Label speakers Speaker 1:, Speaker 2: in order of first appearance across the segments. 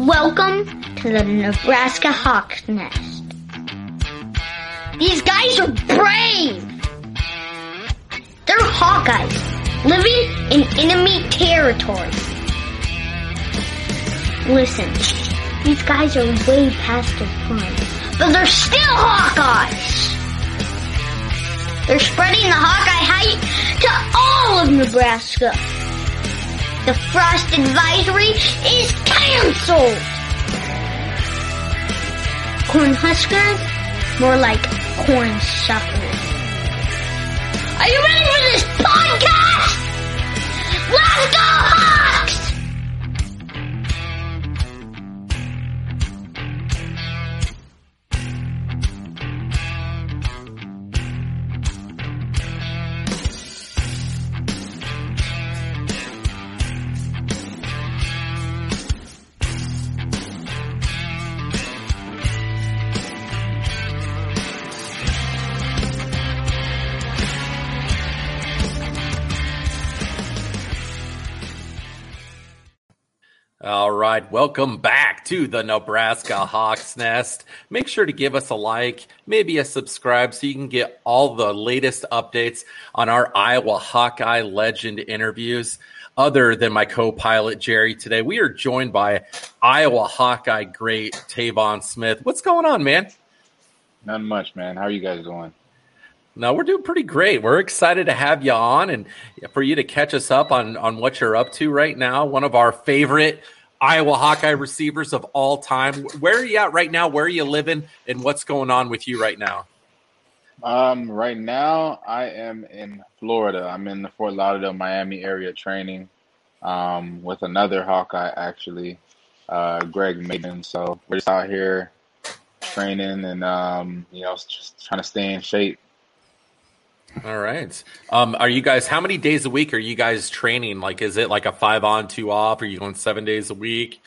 Speaker 1: Welcome to the Nebraska Hawks Nest. These guys are brave. They're Hawkeyes, living in enemy territory. Listen, these guys are way past their prime, but they're still Hawkeyes. They're spreading the Hawkeye hype to all of Nebraska. The frost advisory is canceled. Corn Huskers, more like corn suckers. Are you ready for this podcast?
Speaker 2: Welcome back to the Nebraska Hawks Nest. Make sure to give us a like, maybe a subscribe so you can get all the latest updates on our Iowa Hawkeye legend interviews. Other than my co pilot Jerry today, we are joined by Iowa Hawkeye great Tevaun Smith. What's going on, man?
Speaker 3: Not much, man. How are you guys doing?
Speaker 2: No, we're doing pretty great. We're excited to have you on and for you to catch us up on on what you're up to right now. One of our favorite Iowa Hawkeye receivers of all time. Where are you at right now? Where are you living? And what's going on with you right now?
Speaker 3: Um, right now, I am in Florida. I'm in the Fort Lauderdale, Miami area training um, with another Hawkeye, actually, uh, Greg Mabin. So we're just out here training and um, you know just trying to stay in shape.
Speaker 2: All right. Um, are you guys? How many days a week are you guys training? Like, is it like a five on, two off? Are you going seven days a week?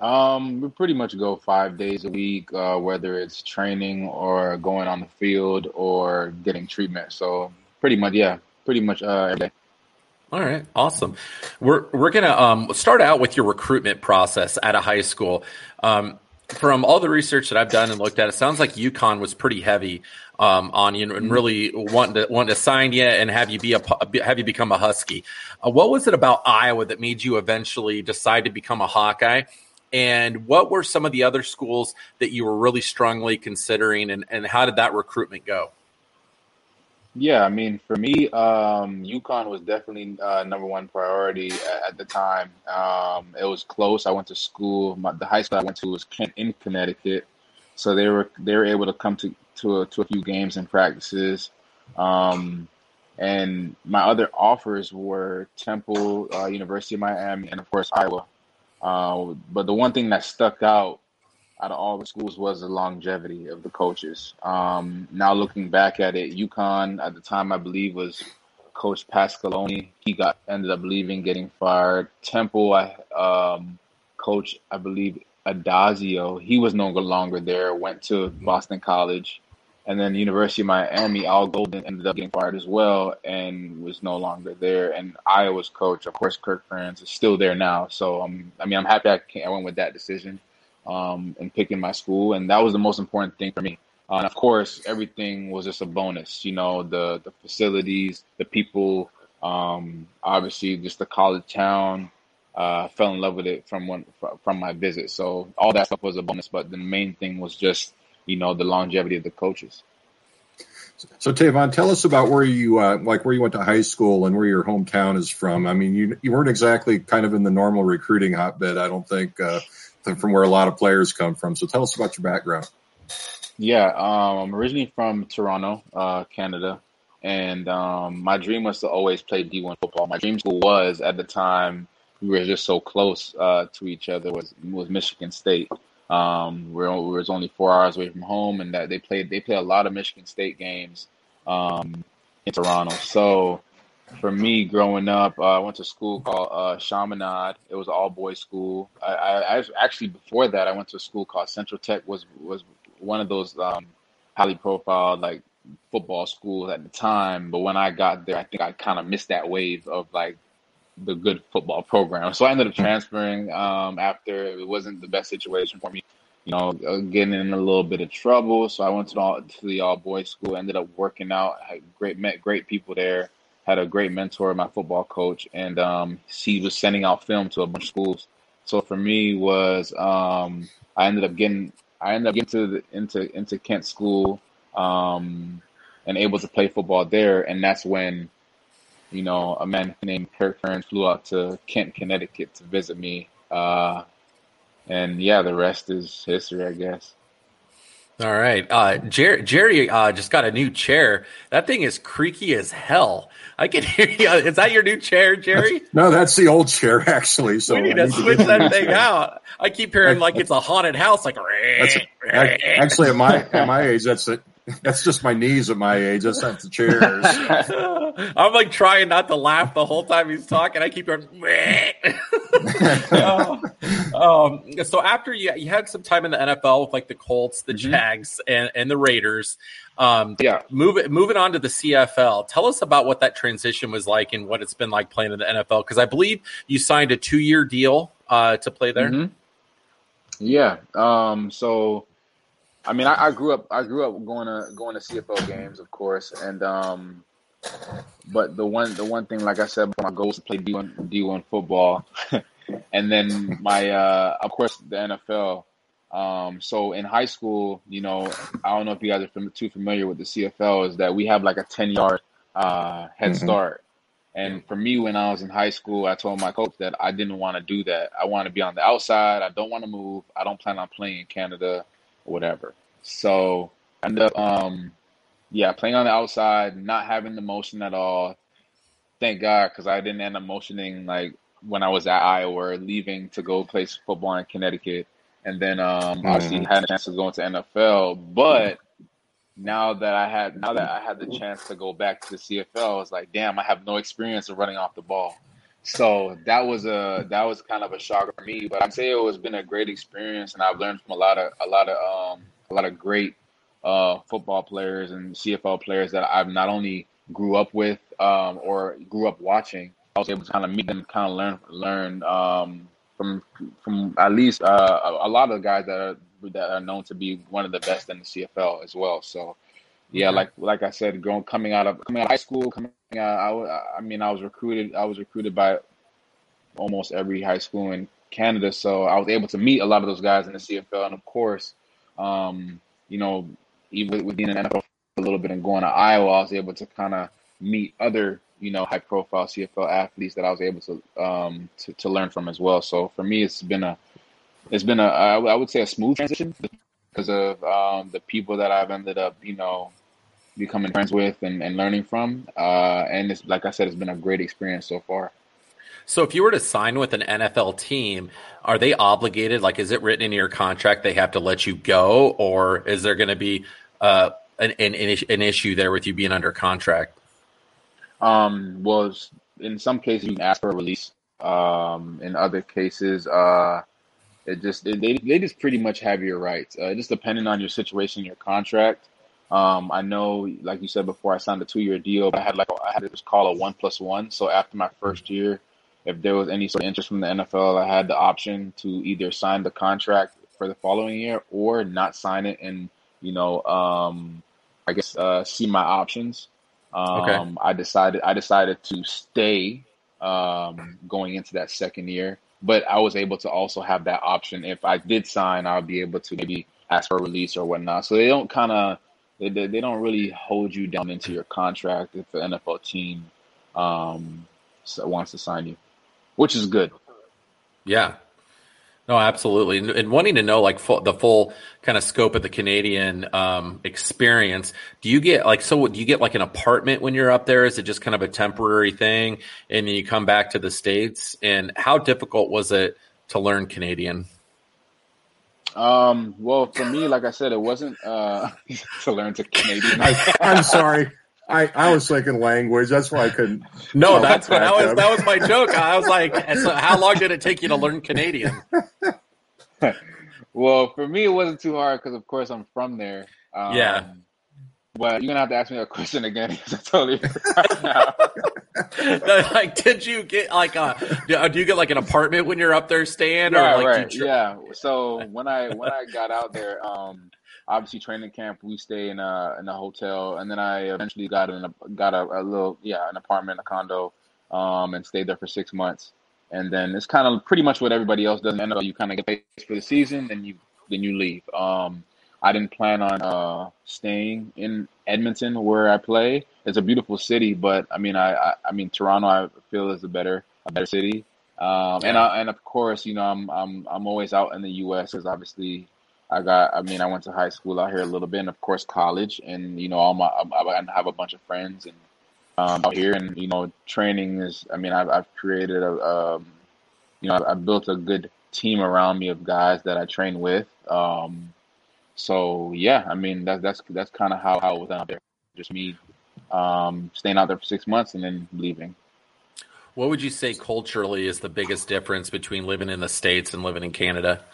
Speaker 3: Um, we pretty much go five days a week, uh, whether it's training or going on the field or getting treatment. So pretty much, yeah, pretty much uh, every day.
Speaker 2: All right, awesome. We're we're gonna um, start out with your recruitment process at a high school. Um, from all the research that I've done and looked at, it sounds like UConn was pretty heavy um, on you and really want to wanting to sign you and have you be a have you become a Husky. Uh, what was it about Iowa that made you eventually decide to become a Hawkeye? And what were some of the other schools that you were really strongly considering, and, and how did that recruitment go?
Speaker 3: Yeah, I mean, for me, um, UConn was definitely uh, number one priority at, at the time. Um, it was close. I went to school. My, the high school I went to was Kent in Connecticut, so they were they were able to come to to a, to a few games and practices. Um, and my other offers were Temple, uh, University of Miami, and of course Iowa. Uh, but the one thing that stuck out out of all the schools was the longevity of the coaches. Um, now looking back at it, UConn at the time I believe was Coach Pasqualoni. He got ended up leaving, getting fired. Temple, I um, Coach I believe Addazio. He was no longer there. Went to Boston College, and then University of Miami. Al Golden ended up getting fired as well, and was no longer there. And Iowa's coach, of course, Kirk Ferentz, is still there now. So um, I mean, I'm happy I, I went with that decision um, and picking my school, and that was the most important thing for me. Uh, and of course, everything was just a bonus. You know, the the facilities, the people, um, obviously, just the college town. Uh, fell in love with it from from my visit. So all that stuff was a bonus, but the main thing was just you know the longevity of the coaches.
Speaker 4: So Tevaun, tell us about where you uh, like where you went to high school and where your hometown is from. I mean, you you weren't exactly kind of in the normal recruiting hotbed, I don't think, uh, from where a lot of players come from. So tell us about your background.
Speaker 3: Yeah, um, I'm originally from Toronto, uh, Canada, and um, my dream was to always play D1 football. My dream school was at the time we were just so close uh, to each other was was Michigan State. Um, we're we was only four hours away from home, and that they played they play a lot of Michigan State games um, in Toronto. So for me, growing up, uh, I went to school called uh, Chaminade. It was all boys school. I, I, I actually before that I went to a school called Central Tech. was was one of those um, highly profiled like football schools at the time. But when I got there, I think I kind of missed that wave of like the good football program. So I ended up transferring um, after it wasn't the best situation for me. You know, getting in a little bit of trouble. So I went to the all, to the all boys school. Ended up working out. Had great met great people there. Had a great mentor, my football coach, and um, he was sending out film to a bunch of schools. So for me was um, I ended up getting I ended up getting the, into into Kent School um, and able to play football there, and that's when you know, a man named Kirk Ferentz flew out to Kent, Connecticut to visit me. Uh, and yeah, the rest is history, I guess.
Speaker 2: All right. Uh, Jerry, Jerry uh, just got a new chair. That thing is creaky as hell. I can hear you. Is that your new chair, Jerry?
Speaker 4: That's, no, that's the old chair, actually. So
Speaker 2: we need to switch that thing out. I keep hearing like it's a haunted house. Like,
Speaker 4: actually, at my at my age, that's it. That's just my knees at my age. That's not the chairs.
Speaker 2: I'm like trying not to laugh the whole time he's talking. I keep going. uh, um, so after you, you had some time in the NFL with like the Colts, the mm-hmm. Jags, and, and the Raiders. Um,
Speaker 3: yeah.
Speaker 2: Moving moving on to the CFL. Tell us about what that transition was like and what it's been like playing in the NFL. Because I believe you signed a two year deal uh, to play there.
Speaker 3: Mm-hmm. Yeah. Um, so I mean, I, I, grew up. I grew up going to going to CFL games, of course, and um, but the one the one thing, like I said, my goal is to play D one D one football, and then my uh, of course the NFL. Um, so in high school, you know, I don't know if you guys are too familiar with the CFL, is that we have like a ten yard uh, head mm-hmm. start. And for me, when I was in high school, I told my coach that I didn't want to do that. I want to be on the outside. I don't want to move. I don't plan on playing in Canada or whatever. So I ended up, um, yeah, playing on the outside, not having the motion at all. Thank God, because I didn't end up motioning like when I was at Iowa, leaving to go play football in Connecticut, and then um, mm-hmm. obviously had a chance to go into NFL. But now that I had now that I had the chance to go back to the CFL, it's like, damn, I have no experience of running off the ball. So that was a that was kind of a shock for me. But I'd say it has been a great experience, and I've learned from a lot of a lot of um, a lot of great uh, football players and CFL players that I've not only grew up with um, or grew up watching. I was able to kind of meet them, kind of learn learn um, from from at least uh, a, a lot of the guys that are that are known to be one of the best in the CFL as well. So yeah, like like I said, going coming out of coming out of high school, coming out, I, I mean, I was recruited. I was recruited by almost every high school in Canada, so I was able to meet a lot of those guys in the CFL, and of course, um, you know, even with being in NFL a little bit and going to Iowa, I was able to kind of meet other you know high profile CFL athletes that I was able to um to, to learn from as well. So for me, it's been a it's been a I would say a smooth transition because of um, the people that I've ended up you know becoming friends with and, and learning from. Uh, and it's like I said, it's been a great experience so far.
Speaker 2: So if you were to sign with an NFL team, are they obligated? Like, is it written in your contract they have to let you go, or is there going to be uh, an, an, an issue there with you being under contract?
Speaker 3: Um, well, in some cases you can ask for a release. Um, in other cases, uh, it just they they just pretty much have your rights. Uh, just depending on your situation, your contract. Um, I know, like you said before, I signed a two-year deal, but I had like I had this call a one plus one. So after my first year, if there was any sort of interest from the NFL, I had the option to either sign the contract for the following year or not sign it, and you know, um, I guess uh, see my options. Um, okay. I decided I decided to stay um, going into that second year, but I was able to also have that option. If I did sign, I'll be able to maybe ask for a release or whatnot. So they don't kind of they, they, they don't really hold you down into your contract if the NFL team um, wants to sign you, which is good.
Speaker 2: Yeah. No, absolutely, and, and wanting to know like full, the full kind of scope of the Canadian um, experience. Do you get like so? Do you get like an apartment when you're up there? Is it just kind of a temporary thing, and then you come back to the states? And how difficult was it to learn Canadian?
Speaker 3: Um, well, for me, like I said, it wasn't uh, to learn to Canadian.
Speaker 4: I, I'm sorry. I, I was thinking language. That's why I couldn't.
Speaker 2: No, that's what
Speaker 4: back
Speaker 2: that was.
Speaker 4: up.
Speaker 2: That was my joke. I was like, so how long did it take you to learn Canadian?
Speaker 3: well, for me, it wasn't too hard because, of course, I'm from there. Um,
Speaker 2: Yeah.
Speaker 3: But you're gonna have to ask me that question again I totally forgot now.
Speaker 2: like, did you get like a? Do do you get like an apartment when you're up there staying, or
Speaker 3: Yeah,
Speaker 2: like
Speaker 3: right.
Speaker 2: do
Speaker 3: yeah. So when I when I got out there, um, obviously training camp, we stay in a in a hotel, and then I eventually got in a got a, a little yeah an apartment, a condo, um, and stayed there for six months. And then it's kind of pretty much what everybody else does in the NFL. You kind of get paid for the season, then you then you leave. Um, I didn't plan on uh, staying in Edmonton where I play. It's a beautiful city, but I mean, I, I, I mean, Toronto, I feel is a better, a better city. Um, and I, and of course, you know, I'm, I'm, I'm always out in the U.S. because obviously, I got, I mean, I went to high school out here a little bit, and of course, college, and you know, all my, I, I have a bunch of friends and um, out here, and you know, training is. I mean, I've, I've created a, um, you know, I've, I've built a good team around me of guys that I train with. Um, so yeah, I mean that's that's that's kind of how I was out there. Just me um, staying out there for six months and then leaving.
Speaker 2: What would you say culturally is the biggest difference between living in the states and living in Canada?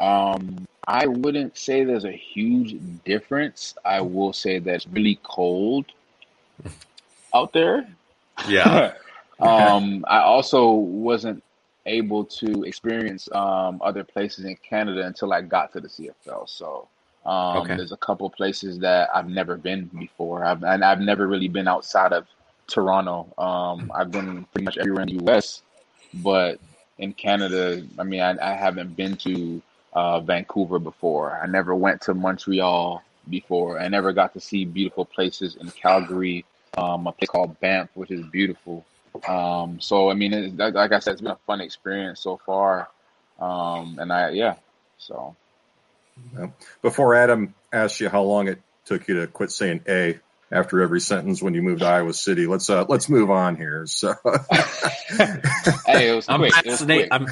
Speaker 3: Um, I wouldn't say there's a huge difference. I will say that it's really cold out there.
Speaker 2: Yeah,
Speaker 3: um, I also wasn't able to experience um, other places in Canada until I got to the CFL. So um,
Speaker 2: Okay.
Speaker 3: there's a couple places that I've never been before. I've, and I've never really been outside of Toronto. Um, I've been pretty much everywhere in the U.S., but in Canada, I mean, I, I haven't been to uh, Vancouver before. I never went to Montreal before. I never got to see beautiful places in Calgary, um, a place called Banff, which is beautiful. Um, so I mean, it, like like I said, it's been a fun experience so far. Um, and I, yeah, so
Speaker 4: Before Adam asks you how long it took you to quit saying "a" after every sentence when you moved to Iowa City, let's uh, let's move on here. So,
Speaker 3: hey, it was
Speaker 2: I'm
Speaker 3: quick. It was
Speaker 2: fascinated.
Speaker 3: quick.
Speaker 2: I'm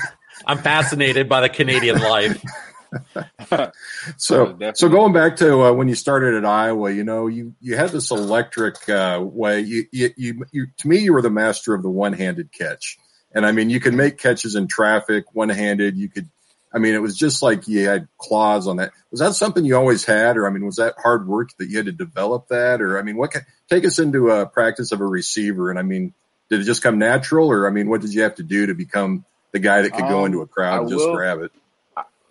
Speaker 2: I'm fascinated by the Canadian life.
Speaker 4: so so going back to uh, when you started at Iowa, you know, you you had this electric uh, way. You, you you you to me, you were the master of the one-handed catch, and I mean, you could make catches in traffic one-handed. You could. I mean, it was just like you had claws on that. Was that something you always had, or I mean, was that hard work that you had to develop that, or I mean, what? ca- Take us into a practice of a receiver, and I mean, did it just come natural, or I mean, what did you have to do to become the guy that could go
Speaker 3: Um,
Speaker 4: into a crowd
Speaker 3: I
Speaker 4: and just
Speaker 3: will-
Speaker 4: grab it?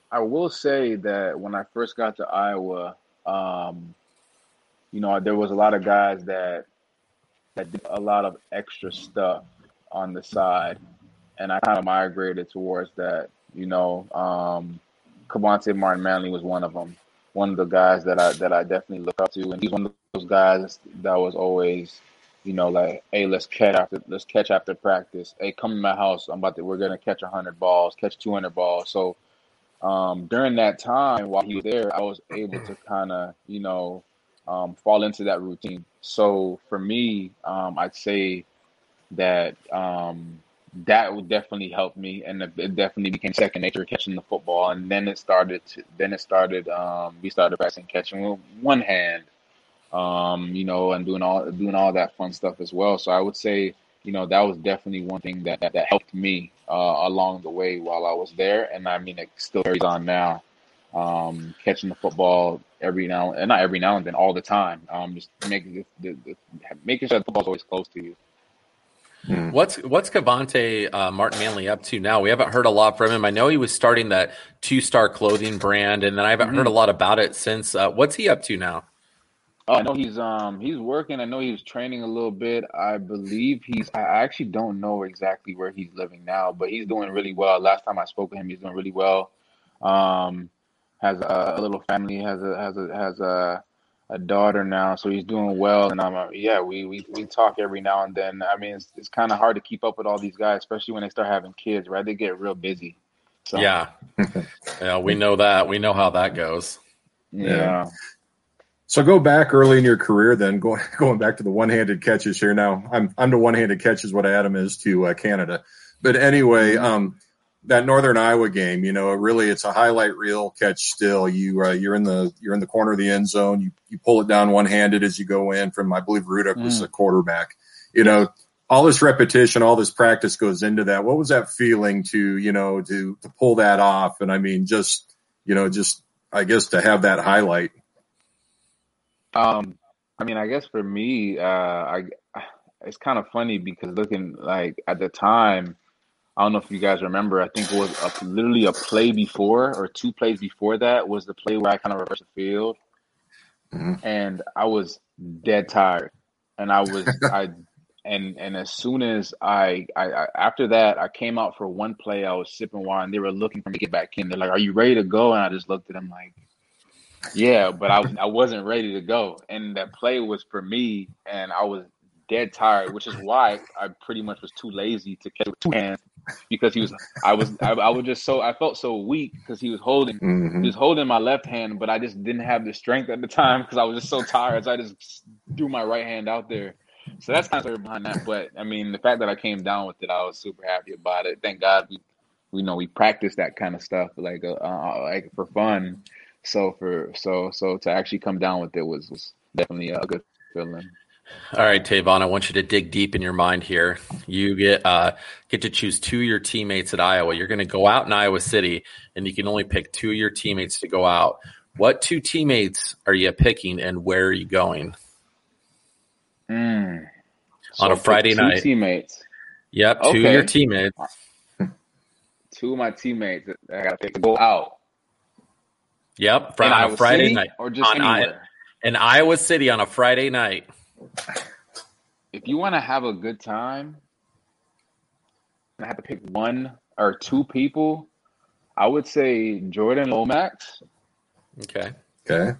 Speaker 3: I will say that when I first got to Iowa, um, you know, there was a lot of guys that that did a lot of extra stuff on the side, and I kind of migrated towards that. You know, um, Kevonte Martin Manley was one of them. One of the guys that I that I definitely look up to, and he's one of those guys that was always, you know, like, hey, let's catch after let's catch after practice. Hey, come to my house. I'm about to we're gonna catch hundred balls, catch two hundred balls. So um, during that time while he was there, I was able to kind of, you know, um, fall into that routine. So for me, um, I'd say that um, that would definitely help me, and it it definitely became second nature catching the football. And then it started. To, then it started. Um, we started practicing catching with one hand, um, you know, and doing all doing all that fun stuff as well. So I would say, you know, that was definitely one thing that that, that helped me uh, along the way while I was there, and I mean, it still carries on now. Um, catching the football every now and not every now and then, all the time. Um, just making the, the, the, making sure the football's always close to you.
Speaker 2: What's what's Kevonte uh, Martin Manley up to now? We haven't heard a lot from him. I know he was starting that two star clothing brand, and then I haven't heard a lot about it since. Uh, what's he up to now?
Speaker 3: Oh, I know he's um he's working. I know he was training a little bit. I believe he's. I actually don't know exactly where he's living now, but he's doing really well. Last time I spoke with him, he's doing really well. Um, has a, a little family. Has a has a has a a daughter now, so he's doing well. And I'm uh, yeah, we, we we talk every now and then. I mean, it's it's kind of hard to keep up with all these guys, especially when they start having kids, right? They get real busy. So,
Speaker 2: Yeah. yeah, we know that. We know how that goes.
Speaker 3: yeah.
Speaker 4: So go back early in your career, then go, going back to the one-handed catches here. Now I'm I'm to one-handed catches what Adam is to uh, Canada, but anyway, um, that Northern Iowa game, you know, really it's a highlight reel catch. Still, you uh, you're in the you're in the corner of the end zone. You you pull it down one-handed as you go in from I believe Rudock was
Speaker 3: Mm.
Speaker 4: the quarterback. You know, all this repetition, all this practice goes into that. What was that feeling to you know to to pull that off? And I mean, just you know, just I guess to have that highlight.
Speaker 3: Um, I mean, I guess for me, uh, I it's kind of funny because looking like at the time, I don't know if you guys remember. I think it was a, literally a play before or two plays before that was the play where I kind of reversed the field,
Speaker 4: Mhm.
Speaker 3: and I was dead tired, and I was I. And and as soon as I, I I after that I came out for one play I was sipping wine they were looking for me to get back in they're like are you ready to go and I just looked at them like yeah, but I I wasn't ready to go, and that play was for me, and I was dead tired, which is why I pretty much was too lazy to catch with two hands because he was I was I, I was just so I felt so weak because he was holding
Speaker 4: Mhm.
Speaker 3: he was holding my left hand, but I just didn't have the strength at the time because I was just so tired, so I just threw my right hand out there. So that's kind of behind that. But I mean, the fact that I came down with it, I was super happy about it. Thank God we, we know we practiced that kind of stuff like uh, uh, like for fun. So for so so to actually come down with it was was definitely a good feeling.
Speaker 2: All right, Tevaun, I want you to dig deep in your mind here. You get uh, get to choose two of your teammates at Iowa. You're going to go out in Iowa City, and you can only pick two of your teammates to go out. What two teammates are you picking, and where are you going?
Speaker 3: Mm.
Speaker 2: On a Friday
Speaker 3: two
Speaker 2: night.
Speaker 3: teammates,
Speaker 2: Yep, two of your teammates.
Speaker 3: two of my teammates I got to pick to go out
Speaker 2: Yep, fr- on
Speaker 3: Iowa
Speaker 2: a Friday
Speaker 3: City
Speaker 2: night
Speaker 3: or just
Speaker 2: on I-
Speaker 3: anywhere.
Speaker 2: in Iowa City on a Friday night.
Speaker 3: if you want to have a good time, and I have to pick one or two people, I would say Jordan Lomax
Speaker 2: Okay.
Speaker 4: Okay.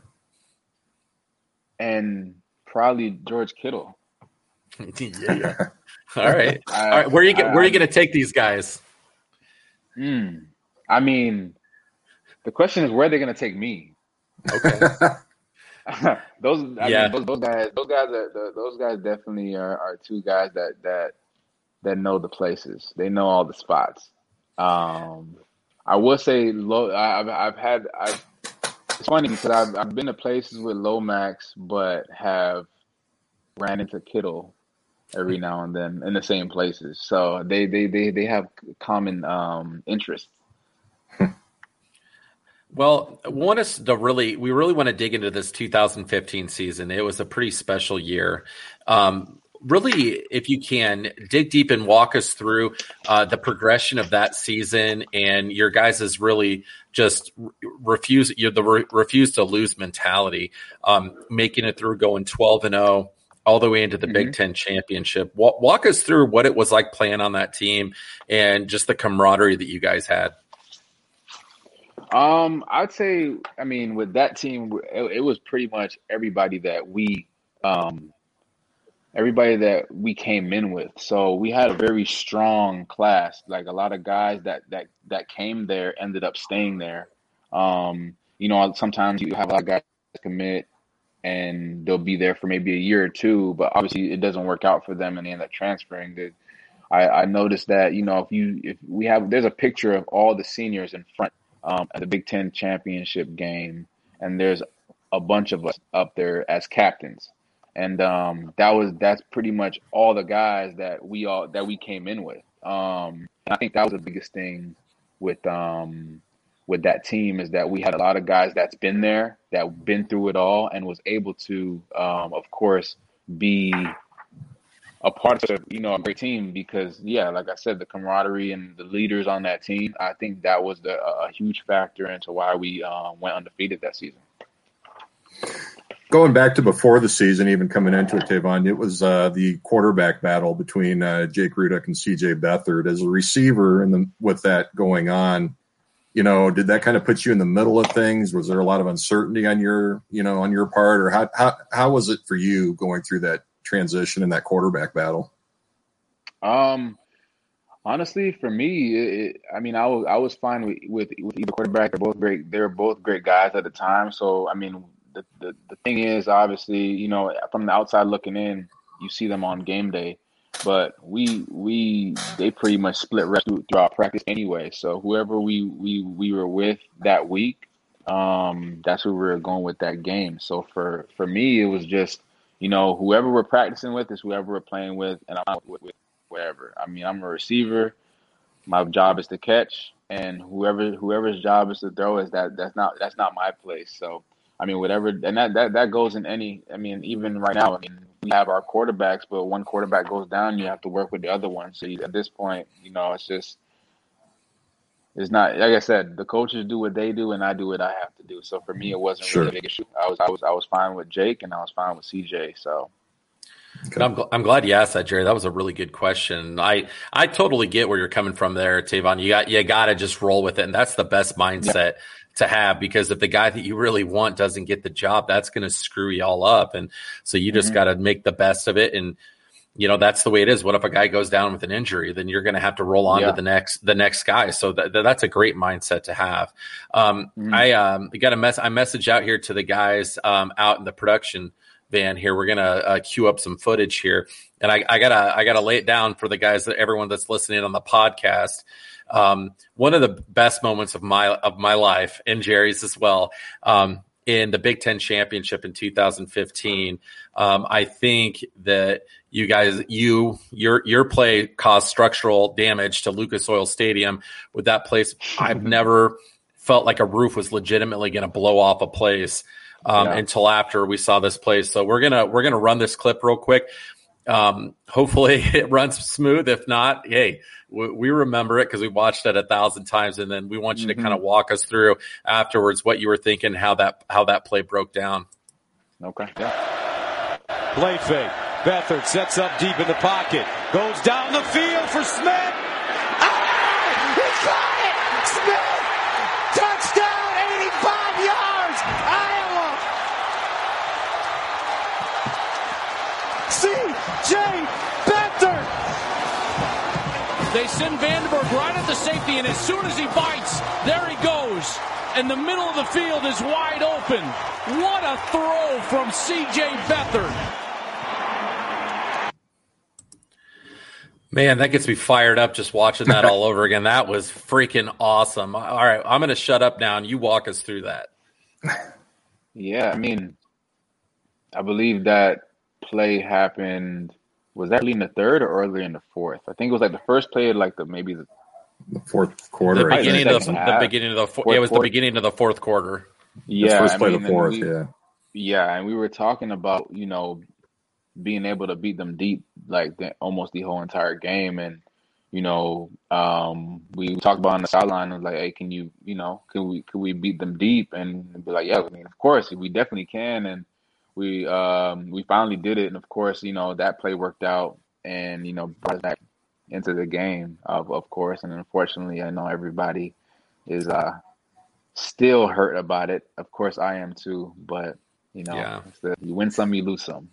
Speaker 3: and probably George Kittle.
Speaker 2: yeah. All right.
Speaker 3: I,
Speaker 2: All right. Where are you?
Speaker 3: I-
Speaker 2: Where are you going to take these guys?
Speaker 3: Hmm. I mean, the question is where they're going to take me.
Speaker 2: Okay.
Speaker 3: those, I
Speaker 2: Yeah.
Speaker 3: mean, those, those guys, those guys, are, the- those guys definitely are, are two guys that that that know the places. They know all the spots. Um, I will say, low. I- I've I've had I've. It's funny because I've I've been to places with Lomax, but have ran into Kittle every now and then in the same places. So they they they they have common um interests.
Speaker 2: Well, want us to really, we really want to dig into this 2015 season. It was a pretty special year. Um, really, if you can, dig deep and walk us through uh, the progression of that season and your guys' is really just re- refuse, you the re- refuse to lose mentality, um, making it through going 12 and 0 all the way into the Big Ten championship. Walk, walk us through what it was like playing on that team and just the camaraderie that you guys had.
Speaker 3: Um, I'd say, I mean, with that team, it, it was pretty much everybody that we, um, everybody that we came in with. So we had a very strong class. Like a lot of guys that that that came there ended up staying there. Um, you know, sometimes you have a lot of guys commit and they'll be there for maybe a year or two, but obviously it doesn't work out for them and they end up transferring. The, I, I noticed that you know if you if we have there's a picture of all the seniors in front um, at the Big Ten championship game, and there's a bunch of us up there as captains, and um, that was that's pretty much all the guys that we all that we came in with. Um, I think that was the biggest thing with um, with that team is that we had a lot of guys that's been there, that been through it all, and was able to, um, of course, be a part of you know a great team because yeah, like I said, the camaraderie and the leaders on that team, I think that was the, a, huge factor into why we uh, went undefeated that season.
Speaker 4: Going back to before the season, even coming into it, Tevaun, it was uh, the quarterback battle between uh, Jake Rudock and CJ Beathard. As a receiver, and with that going on, you know, did that kind of put you in the middle of things? Was there a lot of uncertainty on your, you know, on your part, or how how how was it for you going through that transition in that quarterback battle?
Speaker 3: Um, Honestly, for me, it, I mean, I was I was fine with, with with either quarterback. They're both great. They're both great guys at the time. So I mean, the, the the thing is, obviously, you know, from the outside looking in, you see them on game day, but we we they pretty much split reps throughout practice anyway. So whoever we we we were with that week, um, that's who we were going with that game. So for for me, it was just you know whoever we're practicing with is whoever we're playing with, and I'm with, with wherever. I mean, I'm a receiver. My job is to catch, and whoever whoever's job is to throw is that that's not that's not my place. So I mean, whatever, and that that that goes in any. I mean, even right now, I mean, we have our quarterbacks, but one quarterback goes down, you have to work with the other one. So you, at this point, you know, it's just it's not like I said. The coaches do what they do, and I do what I have to do. So for me, it wasn't
Speaker 4: Sure.
Speaker 3: really a big issue. I was I was I was fine with Jake, and I was fine with CJ. So
Speaker 2: And I'm, gl- I'm glad you asked that, Jerry. That was a really good question. I, I totally get where you're coming from there, Tevaun. You got, you got to just roll with it. And that's the best mindset to have because if the guy that you really want doesn't get the job, that's going to screw you all up. And so you just
Speaker 3: Mhm.
Speaker 2: got to make the best of it. And, you know, that's the way it is. What if a guy goes down with an injury? Then you're going to have to roll on
Speaker 3: Yeah.
Speaker 2: to the next, the next guy. So that, that's a great mindset to have. Um,
Speaker 3: Mhm.
Speaker 2: I, um, got a mess, I message out here to the guys, um, out in the production van here. We're gonna uh, queue up some footage here, and I, I gotta I gotta lay it down for the guys that everyone that's listening on the podcast. Um, one of the best moments of my of my life and Jerry's as well. In the Big Ten championship in 2015, um, I think that you guys, you your your play caused structural damage to Lucas Oil Stadium. With that place, I've never felt like a roof was legitimately going to blow off a place um,
Speaker 3: Yeah.
Speaker 2: until after we saw this place. So we're gonna we're gonna run this clip real quick. Um, hopefully it runs smooth. If not, hey, we, we remember it because we watched it a thousand times, and then we want you to
Speaker 3: Mhm.
Speaker 2: kind of walk us through afterwards what you were thinking, how that how that play broke down.
Speaker 3: okay, yeah.
Speaker 5: Play fake. Beathard sets up deep in the pocket. Goes down the field for Smith. Ah! He caught it! Smith! Touchdown! 85 yards! Iowa! C.J. Beathard!
Speaker 6: They send Vandenberg right at the safety, and as soon as he bites, there he goes. And the middle of the field is wide open. What a throw from C.J. Beathard.
Speaker 2: Man, that gets me fired up just watching that all over again. That was freaking awesome. All right, I'm going to shut up now and you walk us through that.
Speaker 3: Yeah, I mean, I believe that play happened. Was that early in the third or early in the fourth? I think it was like the first play, like the maybe the
Speaker 4: The fourth quarter. I
Speaker 2: beginning
Speaker 4: think.
Speaker 2: of the,
Speaker 3: second
Speaker 2: the beginning of the four,
Speaker 3: Fourth
Speaker 2: yeah, it was the beginning of the fourth quarter.
Speaker 4: The
Speaker 3: yeah.
Speaker 4: first
Speaker 3: I
Speaker 4: play
Speaker 3: mean,
Speaker 4: of the fourth,
Speaker 3: we-
Speaker 4: yeah.
Speaker 3: Yeah, and we were talking about you know being able to beat them deep like the, almost the whole entire game, and you know um, we talked about on the sideline was like, hey, can you you know can we can we beat them deep? And be like, yeah, I mean, of course we definitely can, and we um, we finally did it, and of course you know that play worked out, and you know brought us back into the game of of course, and unfortunately I know everybody is uh still hurt about it. Of course I am too, but you know,
Speaker 2: Yeah.
Speaker 3: the, you win some, you lose some.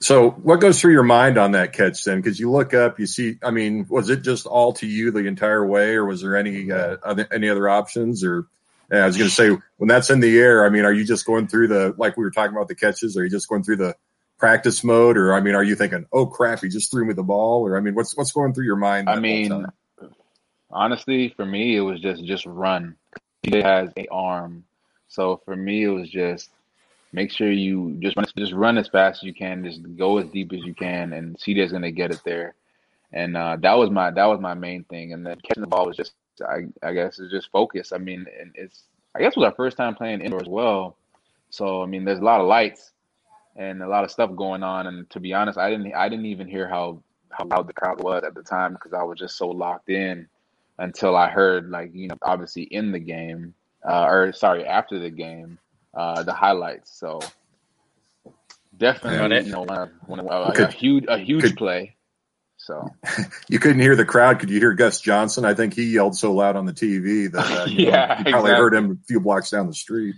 Speaker 4: So, what goes through your mind on that catch then? Because you look up, you see. I mean, was it just all to you the entire way, or was there any uh, other, any other options? Or yeah, I was going to say, when that's in the air, I mean, are you just going through the like we were talking about the catches? Are you just going through the practice mode, or I mean, are you thinking, oh crap, he just threw me the ball? Or I mean, what's what's going through your mind?
Speaker 3: I mean, honestly, for me, it was just just run. He has a arm, so for me, it was just make sure you just run, just run as fast as you can, just go as deep as you can, and CJ's gonna get it there. And uh, that was my that was my main thing. And then catching the ball was just I I guess it's just focus. I mean, and it's I guess it was our first time playing indoors as well. So I mean, there's a lot of lights and a lot of stuff going on. And to be honest, I didn't I didn't even hear how how loud the crowd was at the time because I was just so locked in until I heard like you know obviously in the game uh, or sorry after the game uh, the highlights. So definitely you know one of- one of- a, a huge a huge
Speaker 4: could-
Speaker 3: play. So
Speaker 4: You couldn't hear the crowd. Could you hear Gus Johnson? I think he yelled so loud on the TV that uh, you know, you probably heard him a few blocks down the street.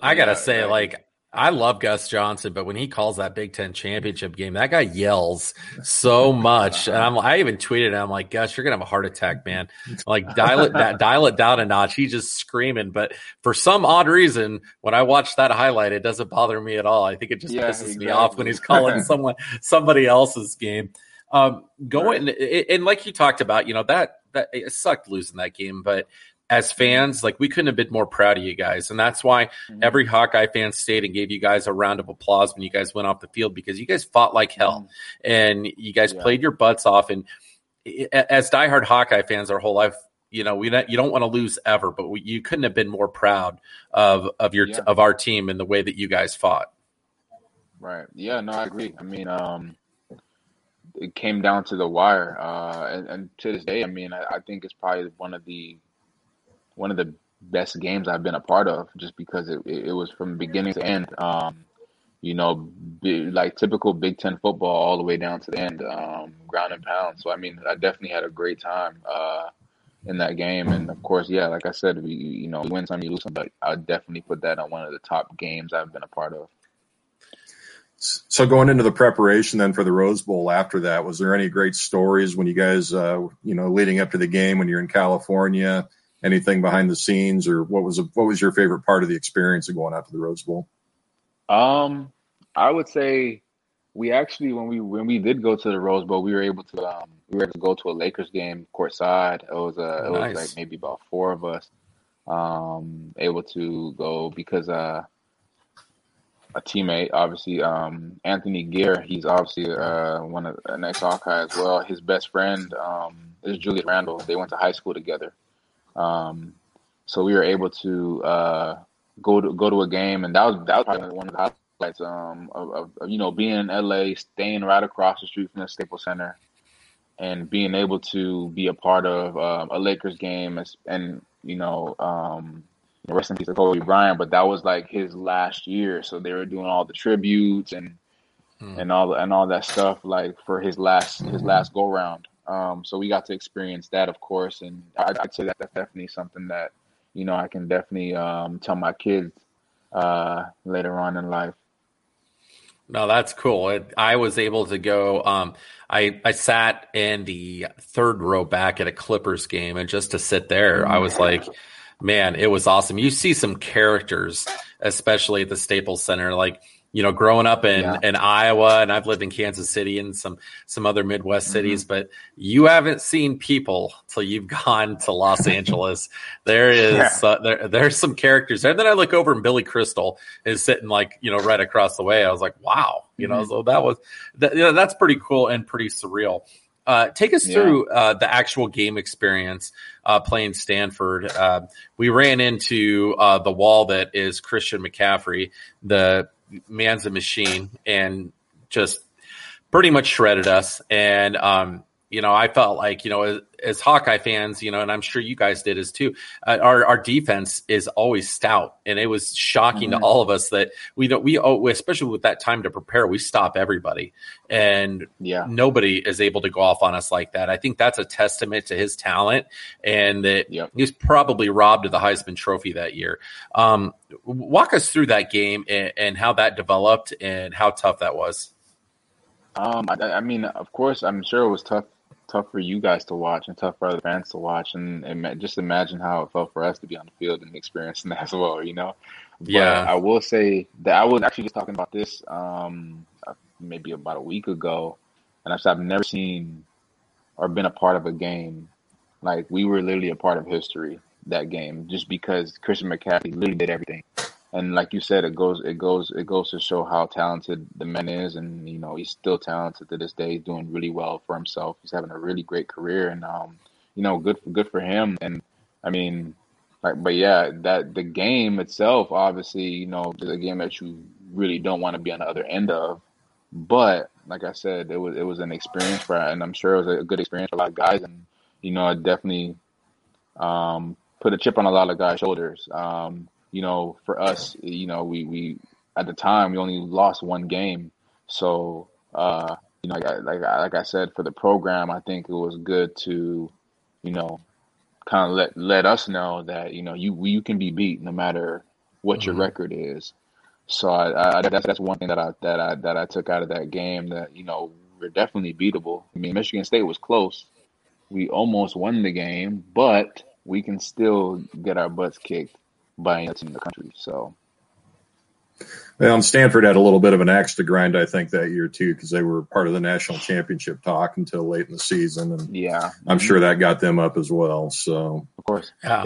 Speaker 2: I gotta
Speaker 3: Yeah,
Speaker 2: say,
Speaker 3: right.
Speaker 2: like, I love Gus Johnson, but when he calls that Big Ten championship game, that guy yells so much. And I'm, I even tweeted, I'm like, Gus, you're gonna have a heart attack, man. Like dial it, dial it down a notch. He's just screaming. But for some odd reason, when I watch that highlight, it doesn't bother me at all. I think it just
Speaker 3: Yeah,
Speaker 2: pisses
Speaker 3: exactly.
Speaker 2: me off when he's calling someone somebody else's game. Um, going and like you talked about, you know that that it sucked losing that game, but as fans, like we couldn't have been more proud of you guys. And that's why every Hawkeye fan stayed and gave you guys a round of applause when you guys went off the field because you guys fought like hell and you guys
Speaker 3: Yeah.
Speaker 2: played your butts off. And as diehard Hawkeye fans our whole life, you know, we not, you don't want to lose ever, but we, you couldn't have been more proud of, of your,
Speaker 3: Yeah.
Speaker 2: of our team and the way that you guys fought.
Speaker 3: Right. Yeah, no, I agree. I mean, um, it came down to the wire. Uh, and, and to this day, I mean, I, I think it's probably one of the one of the best games I've been a part of, just because it, it, was from beginning to end. Um, you know, like typical Big Ten football, all the way down to the end, um, ground and pound. So I mean, I definitely had a great time uh, in that game. And of course, yeah, like I said, we you know win some, you lose some, but I would definitely put that on one of the top games I've been a part of.
Speaker 4: So going into the preparation then for the Rose Bowl after that, was there any great stories when you guys, uh, you know, leading up to the game when you're in California? Anything behind the scenes, or what was what was your favorite part of the experience of going out to the Rose Bowl?
Speaker 3: Um, I would say we actually when we when we did go to the Rose Bowl, we were able to um we were able to go to a Lakers game courtside. It was uh it was like maybe about four of us um able to go because uh a teammate obviously um Anthony Gear he's obviously uh one of an ex Hawkeye as well. His best friend um is Julius Randle. They went to high school together. Um so we were able to uh go to go to a game, and that was that was probably one of the highlights um, of, of, you know being in LA, staying right across the street from the Staples Center, and being able to be a part of um, a Lakers game, and you know, um, rest in peace to Kobe Bryant, but that was like his last year, so they were doing all the tributes and and all and all that stuff like for his last his last go round. Um, so we got to experience that, of course, and I'd, I'd say that that's definitely something that you know I can definitely um, tell my kids uh, later on in life.
Speaker 2: No, that's cool. It, I was able to go. Um, I I sat in the third row back at a Clippers game, and just to sit there, I was like, man, it was awesome. You see some characters, especially at the Staples Center, like you know, growing up in
Speaker 3: Yeah.
Speaker 2: in Iowa, and I've lived in Kansas City and some some other Midwest cities, but you haven't seen people till you've gone to Los Angeles. There is uh, there there's some characters there. Then I look over and Billy Crystal is sitting like you know right across the way. I was like, wow, you know, so that was that, you know, that's pretty cool and pretty surreal. Uh, take us
Speaker 3: Yeah.
Speaker 2: through uh, the actual game experience uh, playing Stanford. Uh, we ran into uh, the wall that is Christian McCaffrey. The man's a machine and just pretty much shredded us. And, um, you know, I felt like, you know, as, as Hawkeye fans, you know, and I'm sure you guys did as too, uh, our, our defense is always stout. And it was shocking to all of us that we don't, we, oh, especially with that time to prepare, we stop everybody. And
Speaker 3: Yeah,
Speaker 2: nobody is able to go off on us like that. I think that's a testament to his talent and that
Speaker 3: Yep.
Speaker 2: he was probably robbed of the Heisman Trophy that year. Um, walk us through that game and, and how that developed and how tough that was.
Speaker 3: Um, I, I mean, of course, I'm sure it was tough, tough for you guys to watch and tough for other fans to watch, and, and just imagine how it felt for us to be on the field and experiencing that as well. You know, but
Speaker 2: Yeah.
Speaker 3: I will say that I was actually just talking about this um uh, maybe about a week ago, and I said I've never seen or been a part of a game like we were literally a part of history that game just because Christian McCaffrey literally did everything. And like you said, it goes it goes it goes to show how talented the man is, and you know he's still talented to this day. He's doing really well for himself. He's having a really great career, and um, you know, good good for him. And I mean, like, but yeah, that the game itself, obviously, you know, is a game that you really don't want to be on the other end of. But like I said, it was it was an experience for, and I'm sure it was a good experience for a lot of guys, and you know, it definitely um, put a chip on a lot of guys' shoulders. Um, you know, for us, you know, we we at the time we only lost one game, so uh, you know, like I, like I, like I said, for the program, I think it was good to, you know, kind of let let us know that you know you you can be beat no matter what your
Speaker 2: Mhm.
Speaker 3: record is. So I, I that's that's one thing that I that I that I took out of that game that you know we're definitely beatable. I mean, Michigan State was close. We almost won the game, but we can still get our butts kicked by any team in the country. So
Speaker 4: Well, and Stanford had a little bit of an axe to grind, I think, that year too, because they were part of the national championship talk until late in the season, and
Speaker 3: yeah,
Speaker 4: I'm sure that got them up as well. So,
Speaker 3: of course,
Speaker 2: Yeah.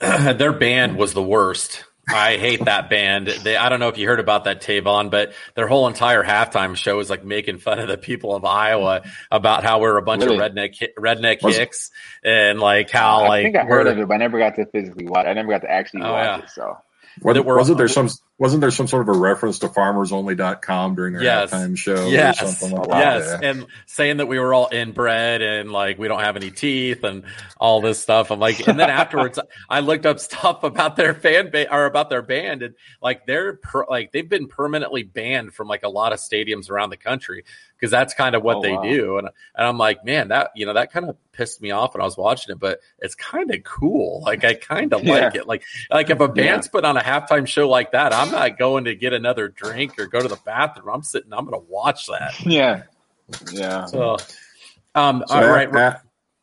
Speaker 4: but
Speaker 2: their band was the worst. I hate that band. They, I don't know if you heard about that, Tevaun, but their whole entire halftime show was like making fun of the people of Iowa about how we're a bunch
Speaker 3: Really?
Speaker 2: of redneck redneck
Speaker 4: Was-
Speaker 2: hicks and like how
Speaker 3: I
Speaker 2: like
Speaker 3: think I heard of it, but I never got to physically watch. I never got to actually
Speaker 2: Oh,
Speaker 3: watch
Speaker 2: yeah.
Speaker 3: it. So
Speaker 4: was,
Speaker 2: That we're-
Speaker 4: wasn't there some wasn't there some sort of a reference to FarmersOnly.com during their
Speaker 2: Yes.
Speaker 4: halftime show
Speaker 2: Yes.
Speaker 4: or something like
Speaker 2: yes,
Speaker 4: that? Yes.
Speaker 2: And saying that we were all inbred and like we don't have any teeth and all this stuff. I'm like, and then afterwards, I looked up stuff about their fan base or about their band, and like they're per, like they've been permanently banned from like a lot of stadiums around the country because that's kind of what
Speaker 3: Oh,
Speaker 2: they
Speaker 3: wow.
Speaker 2: do. And and I'm like, man, that you know that kind of pissed me off when I was watching it, but it's kind of cool. Like I kind of like it. Like like if a band's put on a halftime show like that, I'm not going to get another drink or go to the bathroom. I'm sitting. I'm going to watch that.
Speaker 3: yeah, yeah.
Speaker 2: So, um,
Speaker 4: So,
Speaker 2: all
Speaker 4: Ad-
Speaker 2: right.
Speaker 4: Ad-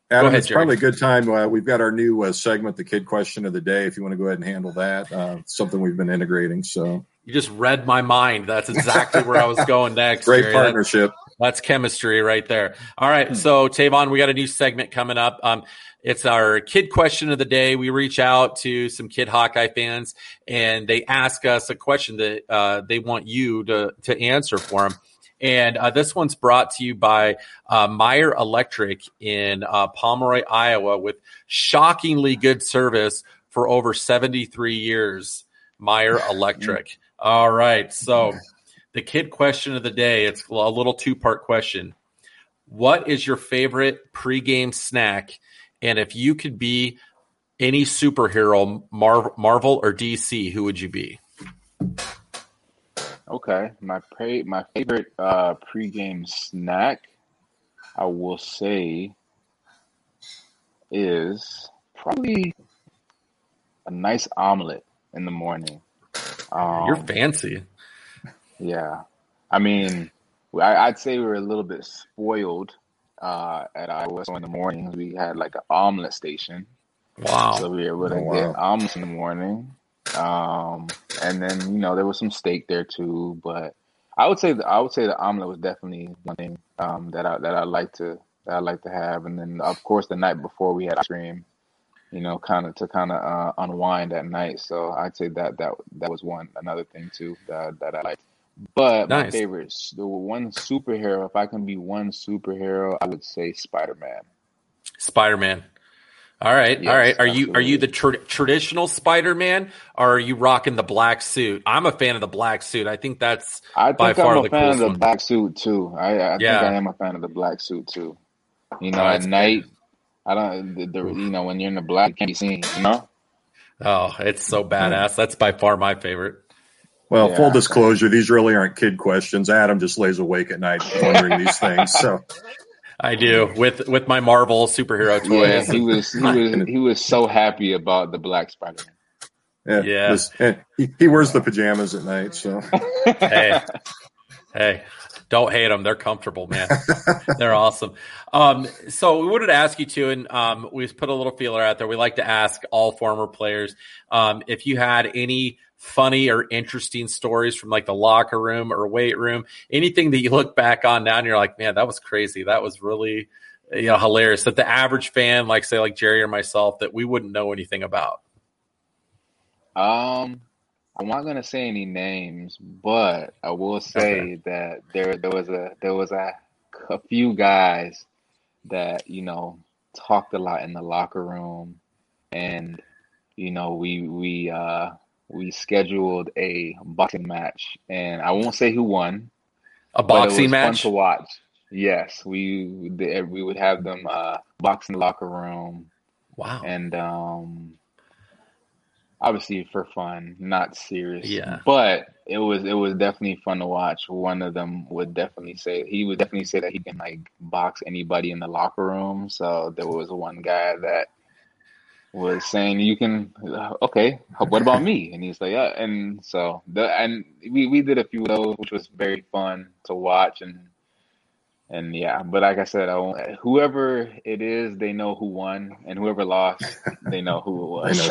Speaker 4: Adam,
Speaker 2: ahead,
Speaker 4: it's
Speaker 2: Jerry.
Speaker 4: probably a good time. Uh, we've got our new uh, segment, the kid question of the day. If you want to go ahead and handle that, uh, something we've been integrating. So
Speaker 2: You just read my mind. That's exactly where I was going next.
Speaker 4: great
Speaker 2: Jerry.
Speaker 4: Partnership.
Speaker 2: that's chemistry right there. All right. So, Tevaun, we got a new segment coming up. Um, it's our kid question of the day. We reach out to some kid Hawkeye fans and they ask us a question that uh, they want you to, to answer for them. And uh, this one's brought to you by uh, Meyer Electric in uh, Pomeroy, Iowa, with shockingly good service for over 73 years. Meyer Electric. All right. So, the kid question of the day, it's a little two part question. What is your favorite pregame snack? And if you could be any superhero, Mar- Marvel or DC, who would you be?
Speaker 3: Okay, my pre- my favorite uh, pregame snack, I will say, is probably a nice omelet in the morning. Um,
Speaker 2: You're fancy.
Speaker 3: Yeah, I mean, I, I'd say we were a little bit spoiled uh, at Iowa. So in the mornings, we had like an omelet station,
Speaker 2: Wow.
Speaker 3: so we were able to
Speaker 4: Oh,
Speaker 3: get
Speaker 4: wow.
Speaker 3: omelets in the morning. Um, and then you know there was some steak there too, but I would say the, I would say the omelet was definitely one thing um, that I that I like to that I like to have. And then of course the night before we had ice cream, you know, kind of to kind of uh, unwind at night. So I'd say that that that was one another thing too that that I liked. But my
Speaker 2: Nice.
Speaker 3: favorite, s- the one superhero, if I can be one superhero, I would say Spider Man.
Speaker 2: Spider Man. All right.
Speaker 3: Yes,
Speaker 2: all right. Are you are you the tra- traditional Spider Man or are you rocking the black suit? I'm a fan of the black suit. I think that's
Speaker 3: I
Speaker 2: by
Speaker 3: think
Speaker 2: far
Speaker 3: I'm a
Speaker 2: the
Speaker 3: fan of the
Speaker 2: one.
Speaker 3: black suit too. I, I
Speaker 2: Yeah.
Speaker 3: think I am a fan of the black suit too. You know,
Speaker 2: Oh,
Speaker 3: at night, I don't. The, the, you know, when you're in the black, you can't be seen. You know.
Speaker 2: Oh, it's so mm-hmm. badass. That's by far my favorite.
Speaker 4: Well,
Speaker 3: Yeah.
Speaker 4: full disclosure, these really aren't kid questions. Adam just lays awake at night wondering these things. So
Speaker 2: I do with with my Marvel superhero
Speaker 3: Yeah, he was he was he was so happy about the black Spider
Speaker 4: yeah,
Speaker 3: Man.
Speaker 2: Yeah.
Speaker 4: this- and he, he wears the pajamas at night. So
Speaker 2: hey, hey, don't hate them. They're comfortable, man. They're awesome. Um, so we wanted to ask you too, and um, we put a little feeler out there. We like to ask all former players um, if you had any funny or interesting stories from like the locker room or weight room, anything that you look back on now and you're like, man, that was crazy. That was really you know hilarious. That the average fan, like say like Jerry or myself, that we wouldn't know anything about.
Speaker 3: Um, I'm not gonna say any names, but I will say
Speaker 2: Okay.
Speaker 3: that there there was a there was a, a few guys that you know talked a lot in the locker room, and you know we we uh we scheduled a boxing match, and I won't say who won,
Speaker 2: A boxing
Speaker 3: was fun
Speaker 2: match.
Speaker 3: to watch. Yes, we we would have them uh box in the locker room,
Speaker 2: Wow.
Speaker 3: and um obviously for fun, not serious.
Speaker 2: Yeah.
Speaker 3: But it was it was definitely fun to watch. One of them would definitely say he would definitely say that he can like box anybody in the locker room. So there was one guy that was saying you can okay what about me? And he's like yeah and so the and we, we did a few of those which was very fun to watch and and yeah but like i said I whoever it is they know who won and whoever lost they know who it was.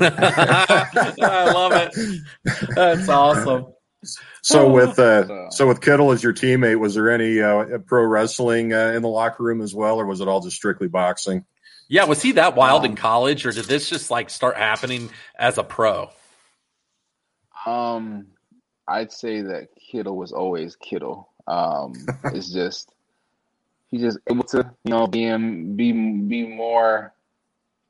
Speaker 2: I love it. That's awesome.
Speaker 4: So with uh, so with Kittle as your teammate, was there any uh, pro wrestling uh, in the locker room as well, or was it all just strictly boxing?
Speaker 2: Yeah, was he that wild um, in college, or did this just like start happening as a pro?
Speaker 3: Um, I'd say that Kittle was always Kittle. Um, it's just he's just able to, you know, be be be more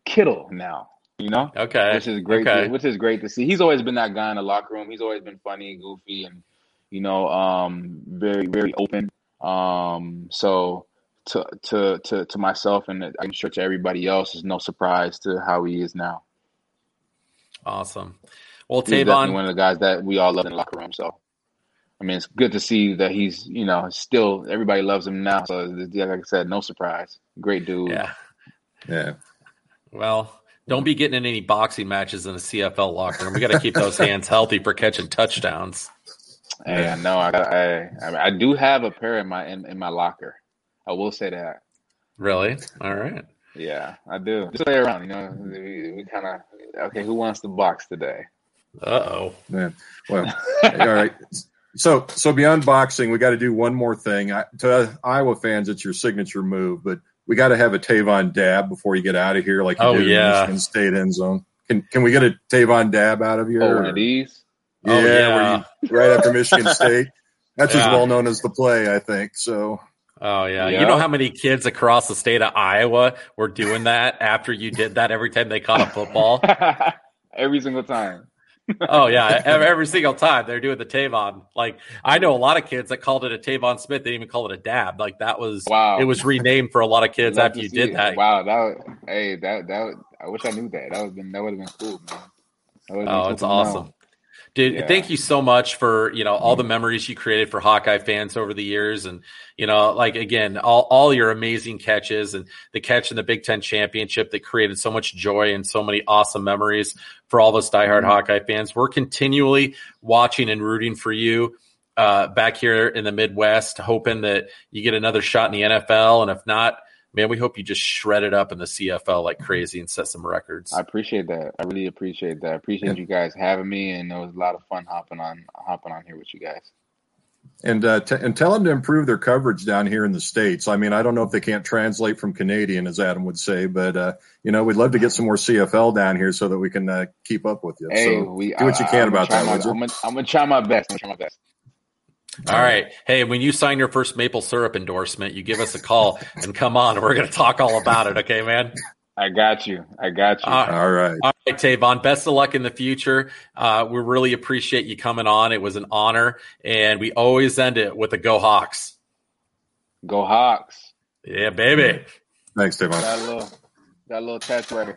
Speaker 3: Kittle now. You know,
Speaker 2: okay,
Speaker 3: which is great.
Speaker 2: Okay.
Speaker 3: To, which is great to see. He's always been that guy in the locker room. He's always been funny, and goofy, and you know, um, very very open. Um, so to to to to myself and I'm sure to everybody else is no surprise to how he is now.
Speaker 2: Awesome. Well,
Speaker 3: he's
Speaker 2: Tevaun,
Speaker 3: one of the guys that we all love in the locker room. So, I mean, it's good to see that he's you know still everybody loves him now. So, like I said, no surprise. Great dude.
Speaker 2: Yeah.
Speaker 4: Yeah.
Speaker 2: Well, don't be getting in any boxing matches in the CFL locker room. We got to keep those hands healthy for catching touchdowns.
Speaker 3: Hey, I know. I, I I do have a pair in my in, in my locker. I will say that.
Speaker 2: Really? All right.
Speaker 3: Yeah, I do. Just play around, you know. We, we kind of okay. Who wants to box today?
Speaker 2: Uh oh.
Speaker 4: man. Well, all right. So, so beyond boxing, we got to do one more thing. I, to Iowa fans, it's your signature move, but we got to have a Tevaun dab before you get out of here, like you
Speaker 2: oh,
Speaker 4: did
Speaker 2: yeah.
Speaker 4: in Michigan State end zone. Can can we get a Tevaun dab out of here?
Speaker 3: Oh, one of these?
Speaker 4: Yeah,
Speaker 2: Oh, yeah.
Speaker 4: You, right after Michigan State. That's as well known as the play, I think. So,
Speaker 2: Oh yeah.
Speaker 3: Yeah.
Speaker 2: You know how many kids across the state of Iowa were doing that after you did that every time they caught a football?
Speaker 3: Every single time.
Speaker 2: oh yeah, every, single time they're doing the Tevaun. Like I know a lot of kids that called it a Tevaun Smith. They didn't even call it a dab. Like that was
Speaker 3: Wow.
Speaker 2: It was renamed for a lot of kids after you did
Speaker 3: it.
Speaker 2: that.
Speaker 3: Wow, that was, hey, that that would- I wish I knew that. That would been that would have been cool, man. Been
Speaker 2: Oh,
Speaker 3: cool
Speaker 2: it's
Speaker 3: awesome. know.
Speaker 2: Dude,
Speaker 3: Yeah.
Speaker 2: thank you so much for, you know, all the memories you created for Hawkeye fans over the years. And, you know, like again, all, all your amazing catches and the catch in the Big Ten championship that created so much joy and so many awesome memories for all of us diehard Hawkeye fans. We're continually watching and rooting for you uh, back here in the Midwest, hoping that you get another shot in the NFL. And if not, man, we hope you just shred it up in the CFL like crazy and set some records.
Speaker 3: I appreciate that. I really appreciate that. I appreciate you guys having me, and it was a lot of fun hopping on hopping on here with you guys.
Speaker 4: and uh, t- and tell them to improve their coverage down here in the states. I mean, I don't know if they can't translate from Canadian, as Adam would say, but uh, you know, we'd love to get some more CFL down here so that we can uh, keep up with you.
Speaker 3: Hey,
Speaker 4: so
Speaker 3: we
Speaker 4: do what you can
Speaker 3: I'm
Speaker 4: about that,
Speaker 3: try
Speaker 4: would
Speaker 3: my,
Speaker 4: you?
Speaker 3: I'm gonna, I'm gonna try my best. I'm gonna try my best.
Speaker 2: All right. Hey, when you sign your first maple syrup endorsement, you give us a call and come on. We're going to talk all about it. Okay, man?
Speaker 3: I got you. I got you.
Speaker 2: Uh,
Speaker 4: All right.
Speaker 2: All right, Tevaun. Best of luck in the future. Uh, we really appreciate you coming on. It was an honor. And we always end it with a Go Hawks.
Speaker 3: Go Hawks.
Speaker 2: Yeah, baby.
Speaker 4: Thanks, Devon.
Speaker 3: Got a little, got a little tattoo right here.